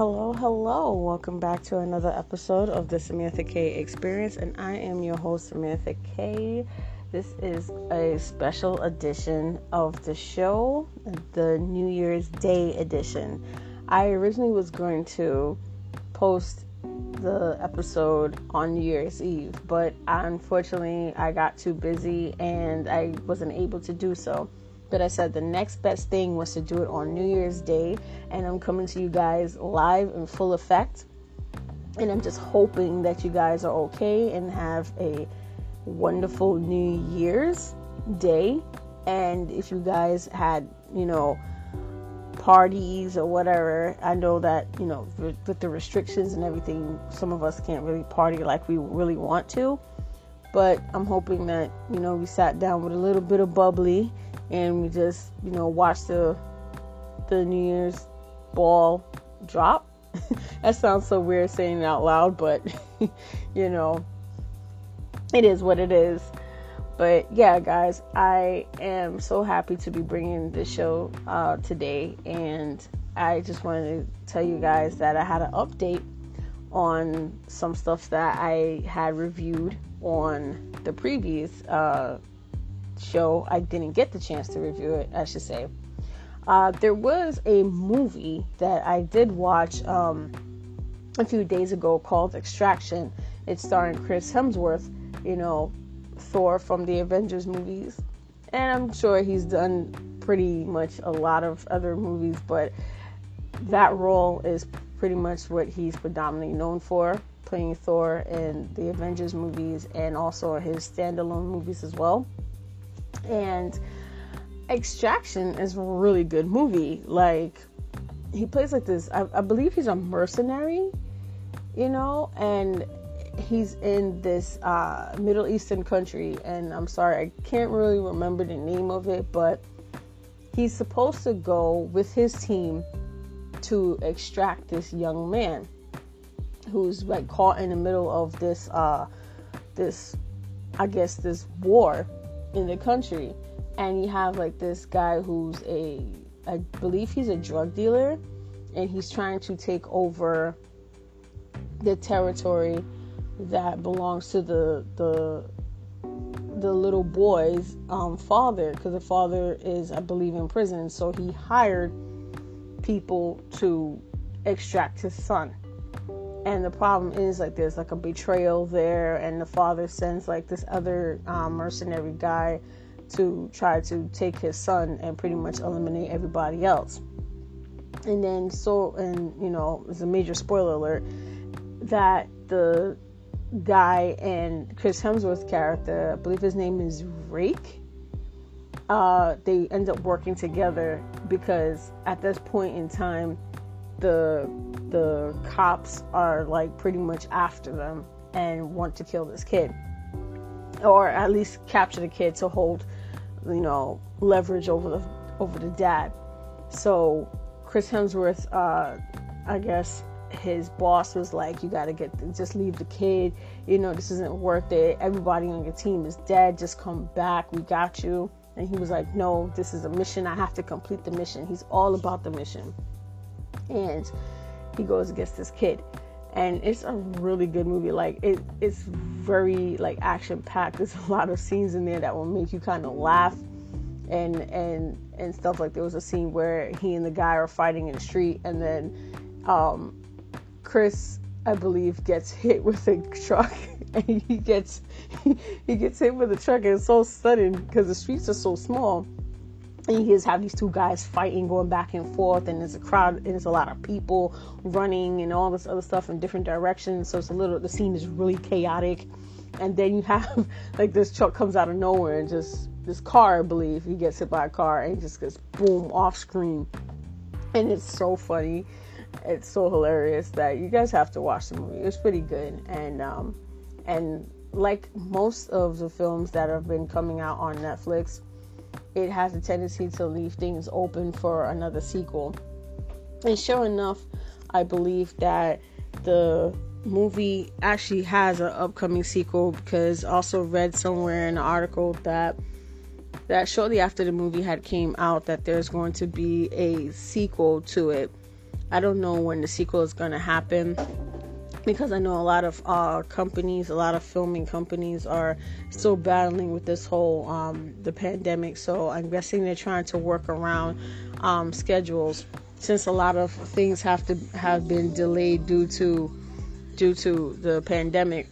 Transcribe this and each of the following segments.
Hello, hello. Welcome back to another episode of the Samantha K Experience, and I am your host, Samantha K. This is a special edition of the show, the New Year's Day edition. I originally was going to post the episode on New Year's Eve, but unfortunately, I got too busy and I wasn't able to do so. But I said the next best thing was to do it on New Year's Day, and I'm coming to you guys live in full effect. And I'm just hoping that you guys are okay and have a wonderful New Year's Day. And if you guys had, you know, parties or whatever, I know that, you know, with the restrictions and everything, some of us can't really party like we really want to. But I'm hoping that, you know, we sat down with a little bit of bubbly and we just you know watch the the New Year's ball drop. that sounds so weird saying it out loud, but you know it is what it is. But yeah, guys, I am so happy to be bringing this show uh, today, and I just wanted to tell you guys that I had an update on some stuff that I had reviewed on the previous uh, show. I didn't get the chance to review it, I should say. Uh, there was a movie that I did watch um, a few days ago called Extraction. It's starring Chris Hemsworth, you know, Thor from the Avengers movies. And I'm sure he's done pretty much a lot of other movies, but that role is pretty much what he's predominantly known for playing Thor in the Avengers movies and also his standalone movies as well. And Extraction is a really good movie. Like, he plays like this, I, I believe he's a mercenary, you know, and he's in this uh, Middle Eastern country. And I'm sorry, I can't really remember the name of it, but he's supposed to go with his team to extract this young man who's like caught in the middle of this uh this I guess this war in the country and you have like this guy who's a I believe he's a drug dealer and he's trying to take over the territory that belongs to the the the little boy's um, father because the father is I believe in prison so he hired people to extract his son and the problem is like there's like a betrayal there and the father sends like this other um, mercenary guy to try to take his son and pretty much eliminate everybody else. And then so and you know it's a major spoiler alert that the guy and chris hemsworth's character i believe his name is rake uh, they end up working together because at this point in time the the cops are like pretty much after them and want to kill this kid. Or at least capture the kid to hold you know leverage over the over the dad. So chris hemsworth uh i guess his boss was like you gotta get just leave the kid. You know this isn't worth it. Everybody on your team is dead. Just come back. We got you. And he was like no this is a mission. I have to complete the mission. He's all about the mission. And he goes against this kid. And it's a really good movie. Like it, it's very like action packed there's a lot of scenes in there that will make you kind of laugh and and and stuff. Like there was a scene where he and the guy are fighting in the street and then um, chris i believe gets hit with a truck. And he gets he gets hit with a truck and it's so sudden because the streets are so small and you just have these two guys fighting, going back and forth, and there's a crowd, and there's a lot of people running, and all this other stuff in different directions. So it's a little, the scene is really chaotic. And then you have like this truck comes out of nowhere and just this car, I believe, he gets hit by a car and just gets boom off screen, and it's so funny, it's so hilarious that you guys have to watch the movie. It's pretty good, and um, and like most of the films that have been coming out on Netflix it has a tendency to leave things open for another sequel. And sure enough, I believe that the movie actually has an upcoming sequel because also read somewhere in an article that that shortly after the movie had came out that there's going to be a sequel to it I don't know when the sequel is going to happen because I know a lot of uh, companies, a lot of filming companies are still battling with this whole um, the pandemic. So I'm guessing they're trying to work around um, schedules since a lot of things have to have been delayed due to due to the pandemic.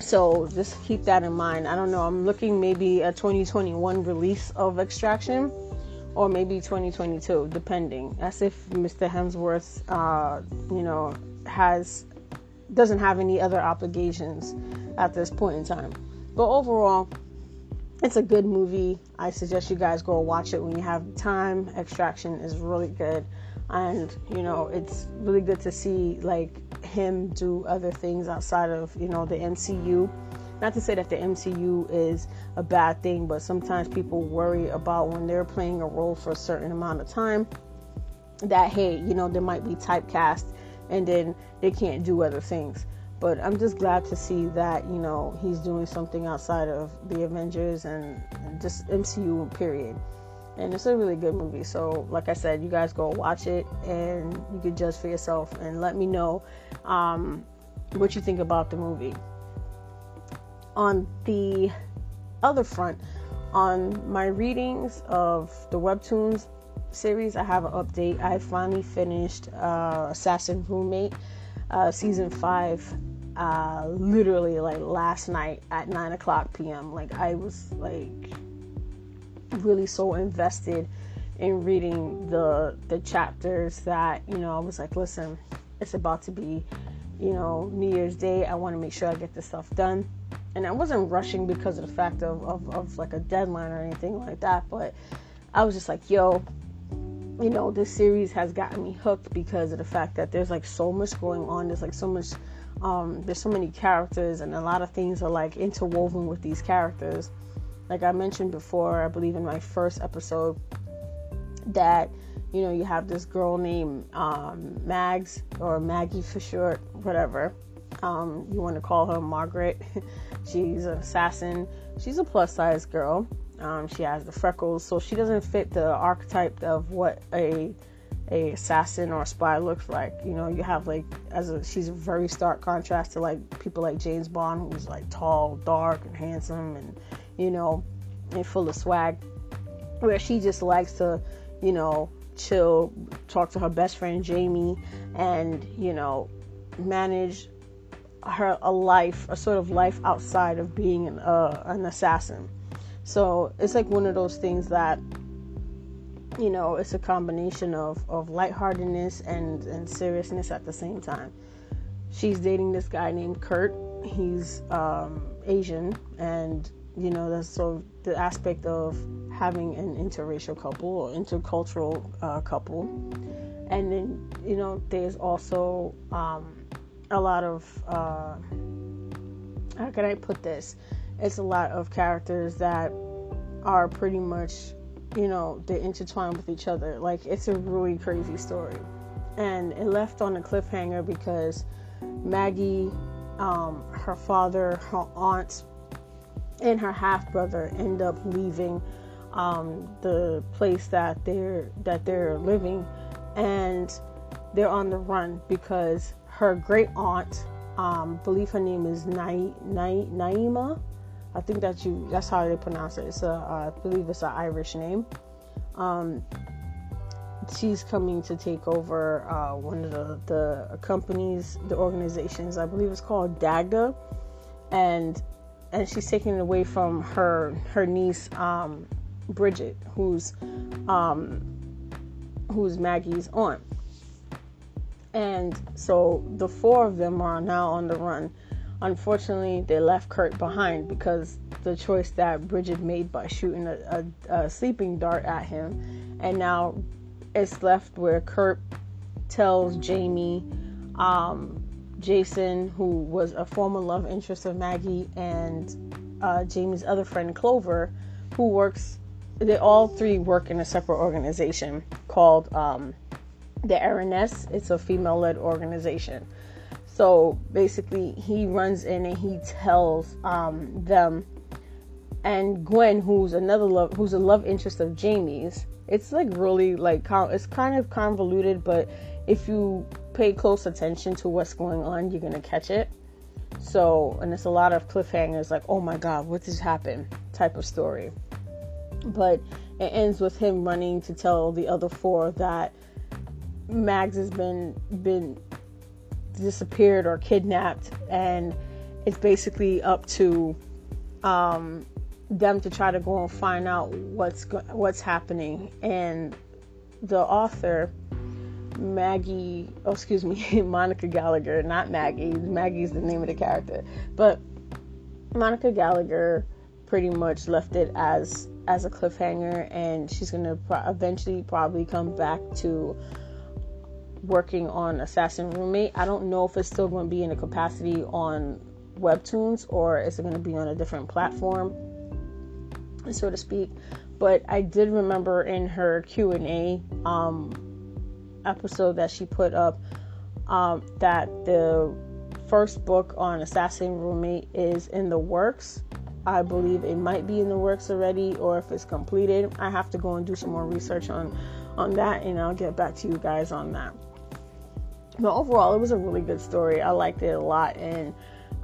So just keep that in mind. I don't know. I'm looking maybe a 2021 release of Extraction or maybe 2022, depending. As if Mr. Hemsworth, uh, you know, has doesn't have any other obligations at this point in time. But overall, it's a good movie. I suggest you guys go watch it when you have time. Extraction is really good. And, you know, it's really good to see like him do other things outside of, you know, the MCU. Not to say that the MCU is a bad thing, but sometimes people worry about when they're playing a role for a certain amount of time that hey, you know, there might be typecast and then they can't do other things. But I'm just glad to see that, you know, he's doing something outside of the Avengers and just MCU period. And it's a really good movie. So, like I said, you guys go watch it and you can judge for yourself and let me know um, what you think about the movie. On the other front, on my readings of the webtoons, series, I have an update. I finally finished uh, Assassin Roommate uh, season five, uh, literally like last night at nine o'clock p.m. Like I was like really so invested in reading the the chapters that you know I was like, listen, it's about to be you know New Year's Day. I want to make sure I get this stuff done. And I wasn't rushing because of the fact of, of, of like a deadline or anything like that, but I was just like, yo, you know, this series has gotten me hooked because of the fact that there's like so much going on. There's like so much, um, there's so many characters, and a lot of things are like interwoven with these characters. Like I mentioned before, I believe in my first episode, that you know, you have this girl named um, Mags or Maggie for short, whatever. Um, you want to call her Margaret. She's an assassin. She's a plus size girl um, she has the freckles, so she doesn't fit the archetype of what a a assassin or a spy looks like. You know, you have like as a she's a very stark contrast to like people like James Bond, who's like tall, dark, and handsome, and you know, and full of swag. Where she just likes to, you know, chill, talk to her best friend Jamie, and you know, manage her a life, a sort of life outside of being an uh, an assassin. So it's like one of those things that you know it's a combination of of lightheartedness and and seriousness at the same time. She's dating this guy named Kurt. He's um, Asian, and you know that's sort of the aspect of having an interracial couple or intercultural uh, couple, and then you know there's also um, a lot of uh, how can I put this? It's a lot of characters that are pretty much, you know, they intertwine with each other. Like it's a really crazy story, and it left on a cliffhanger because Maggie, um, her father, her aunt, and her half brother end up leaving um, the place that they're that they're living, and they're on the run because her great aunt, um, believe her name is Na- Na- Naima, I think that you that's how they pronounce it. It's a I believe it's an Irish name. Um, she's coming to take over uh, one of the, the companies, the organizations. I believe it's called Dagda, and and she's taking it away from her her niece um, Bridget, who's um, who's Maggie's aunt. And so the four of them are now on the run Unfortunately, they left Kurt behind because the choice that Bridget made by shooting a, a, a sleeping dart at him, and now it's left where Kurt tells Jamie, um, Jason, who was a former love interest of Maggie, and uh, Jamie's other friend Clover, who works. They all three work in a separate organization called um, the RNS. It's a female-led organization so basically, he runs in and he tells um, them and Gwen, who's another love, who's a love interest of Jamie's. It's like really like it's kind of convoluted, but if you pay close attention to what's going on, you're gonna catch it. So, and it's a lot of cliffhangers, like, oh my god, what just happened? type of story. But it ends with him running to tell the other four that Mags has been been disappeared or kidnapped, and it's basically up to um, them to try to go and find out what's go- what's happening. And the author Maggie, oh excuse me, Monica Gallagher, not Maggie. Maggie's the name of the character, but Monica Gallagher pretty much left it as as a cliffhanger, and she's gonna pro- eventually probably come back to working on Assassin Roommate. I don't know if it's still going to be in a capacity on webtoons or is it going to be on a different platform, so to speak. But I did remember in her Q and A um, episode that she put up um, that the first book on Assassin Roommate is in the works. I believe it might be in the works already, or if it's completed. I have to go and do some more research on on that, and I'll get back to you guys on that. But overall, it was a really good story. I liked it a lot, and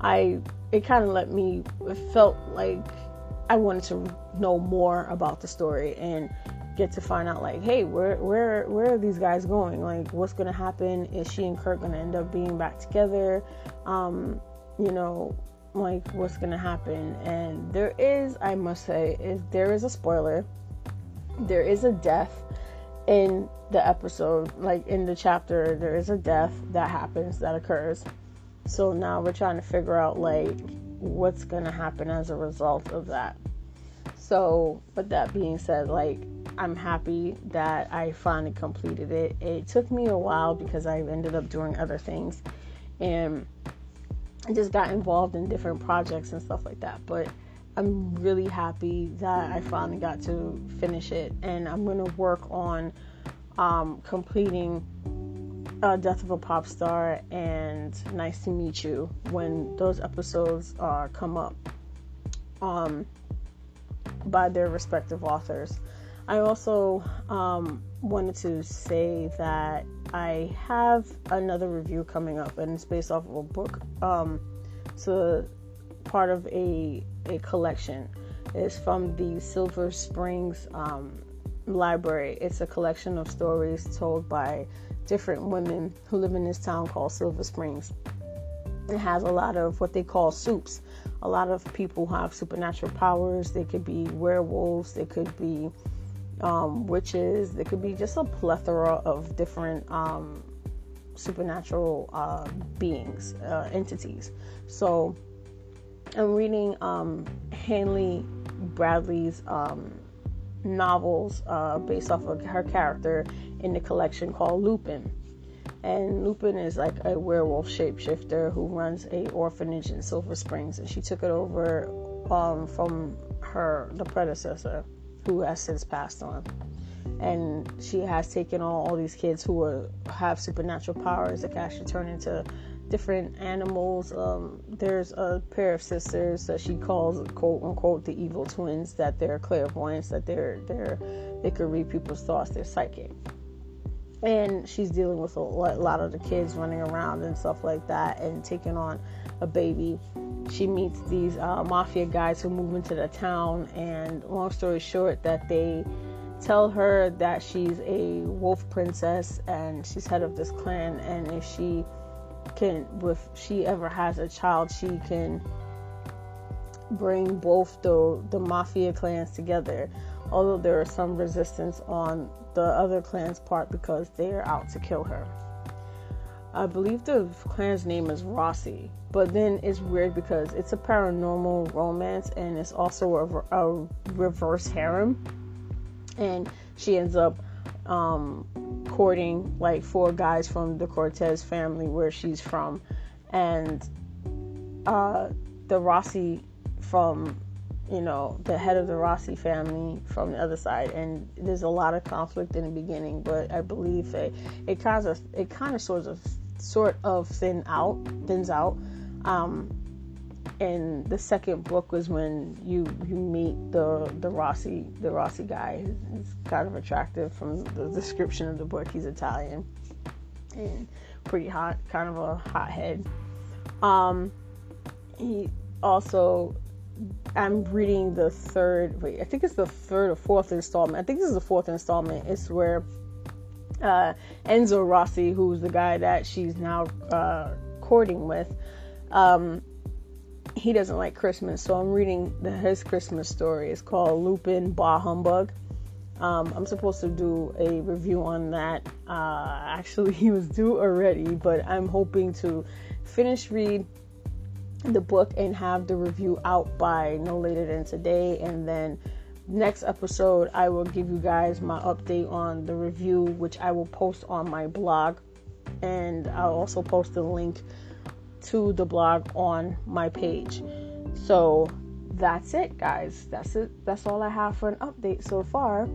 I it kind of let me. It felt like I wanted to know more about the story and get to find out like hey where where where are these guys going? Like what's gonna happen? Is she and kurt gonna end up being back together? Um you know like what's gonna happen? And there is i must say is there is a spoiler. There is a death in the episode like in the chapter there is a death that happens that occurs so now we're trying to figure out like what's gonna happen as a result of that so with that being said like I'm happy that I finally completed it. It took me a while because I ended up doing other things and I just got involved in different projects and stuff like that. But I'm really happy that I finally got to finish it and I'm to work on um, completing uh, Death of a Pop Star and Nice to Meet You when those episodes uh, come up um, by their respective authors. I also um, wanted to say that I have another review coming up, and it's based off of a book. Um, a part of a a collection. It's from the Silver Springs um, Library. It's a collection of stories told by different women who live in this town called Silver Springs. It has a lot of what they call soups. A lot of people have supernatural powers. They could be werewolves. They could be um, witches. There could be just a plethora of different um, supernatural uh, beings, uh, entities. So I'm reading um, Hanley Bradley's um, novels uh, based off of her character in the collection called Lupin. And Lupin is like a werewolf shapeshifter who runs a orphanage in Silver Springs, and she took it over um, from her the predecessor who has since passed on. And she has taken on all these kids who are, have supernatural powers that can actually turn into different animals. Um, there's a pair of sisters that she calls quote unquote the evil twins that they're clairvoyants, that they're they're they could read people's thoughts, they're psychic. And she's dealing with a lot of the kids running around and stuff like that and taking on a baby she meets these uh, mafia guys who move into the town, and long story short, that they tell her that she's a wolf princess and she's head of this clan, and if she can, if she ever has a child, she can bring both the the mafia clans together. Although there is some resistance on the other clan's part because they're out to kill her. I believe the clan's name is Rossi, but then it's weird because it's a paranormal romance and it's also a, a reverse harem, and she ends up um, courting like four guys from the Cortez family where she's from, and uh, the Rossi from you know the head of the Rossi family from the other side, and there's a lot of conflict in the beginning, but I believe it it kind of it kind of sort of sort of thin out, thins out. Um, and the second book was when you you meet the the Rossi the Rossi guy. He's kind of attractive from the description of the book. He's Italian, and pretty hot, kind of a hothead. Um, he also, I'm reading the third. Wait, I think it's the third or fourth installment. I think this is the fourth installment. It's where uh, Enzo Rossi, who's the guy that she's now uh, courting with, um, he doesn't like Christmas. So I'm reading the, his Christmas story. It's called Lupin Bah Humbug. Um, I'm supposed to do a review on that. Uh, actually, he was due already, but I'm hoping to finish read the book and have the review out by no later than today. And then next episode, I will give you guys my update on the review, which I will post on my blog. And I'll also post the link to the blog on my page. So that's it, guys. That's it. That's all I have for an update so far.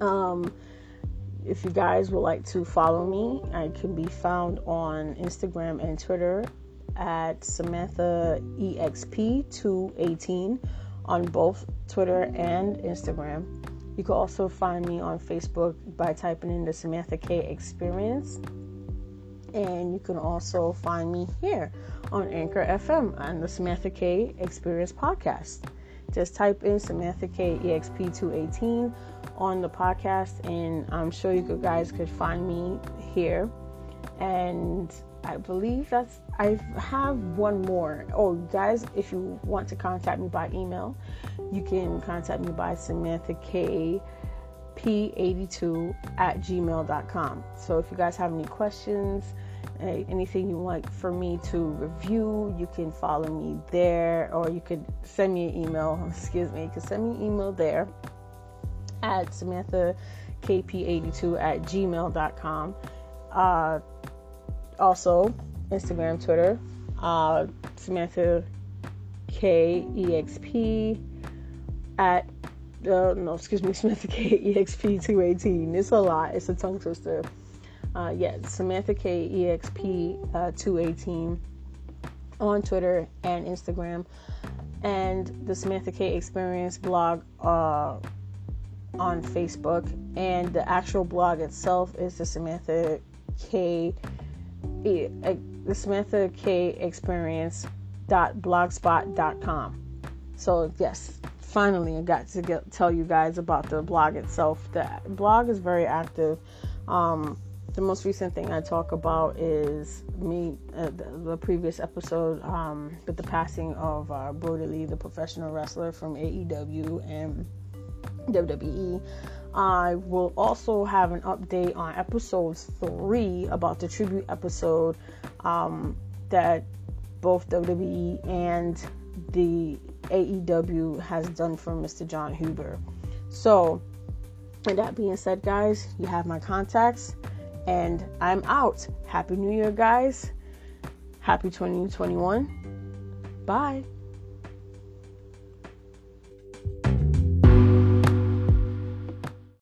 Um, if you guys would like to follow me, I can be found on Instagram and Twitter at Samantha EXP218 on both Twitter and Instagram. You can also find me on Facebook by typing in the Samantha K Experience. And you can also find me here on Anchor FM on the Samantha K Experience podcast. Just type in Samantha K EXP218 on the podcast, and I'm sure you guys could find me here. And I believe that's I have one more. Oh, guys, if you want to contact me by email, you can contact me by Samantha K p82 at gmail.com. So if you guys have any questions, anything you want for me to review, you can follow me there or you could send me an email. Excuse me, you can send me an email there at Samantha KP82 at gmail.com. Uh, also, Instagram, Twitter, uh, Samantha KEXP at uh, no, excuse me, Samantha K EXP 218. It's a lot. It's a tongue twister. Uh, yeah, Samantha K EXP uh, 218 on Twitter and Instagram, and the Samantha K Experience blog uh, on Facebook, and the actual blog itself is the Samantha K the Samantha K Experience blogspot.com. So yes, finally I got to get, tell you guys about the blog itself. The blog is very active. Um, the most recent thing I talk about is me, uh, the, the, previous episode um, with the passing of uh, Brodie Lee, the professional wrestler from AEW and WWE. I will also have an update on episode three about the tribute episode um, that both WWE and the AEW has done for Mr. Jon Huber. So, with that being said, guys, you have my contacts, and I'm out. Happy New Year, guys. Happy 2021. Bye.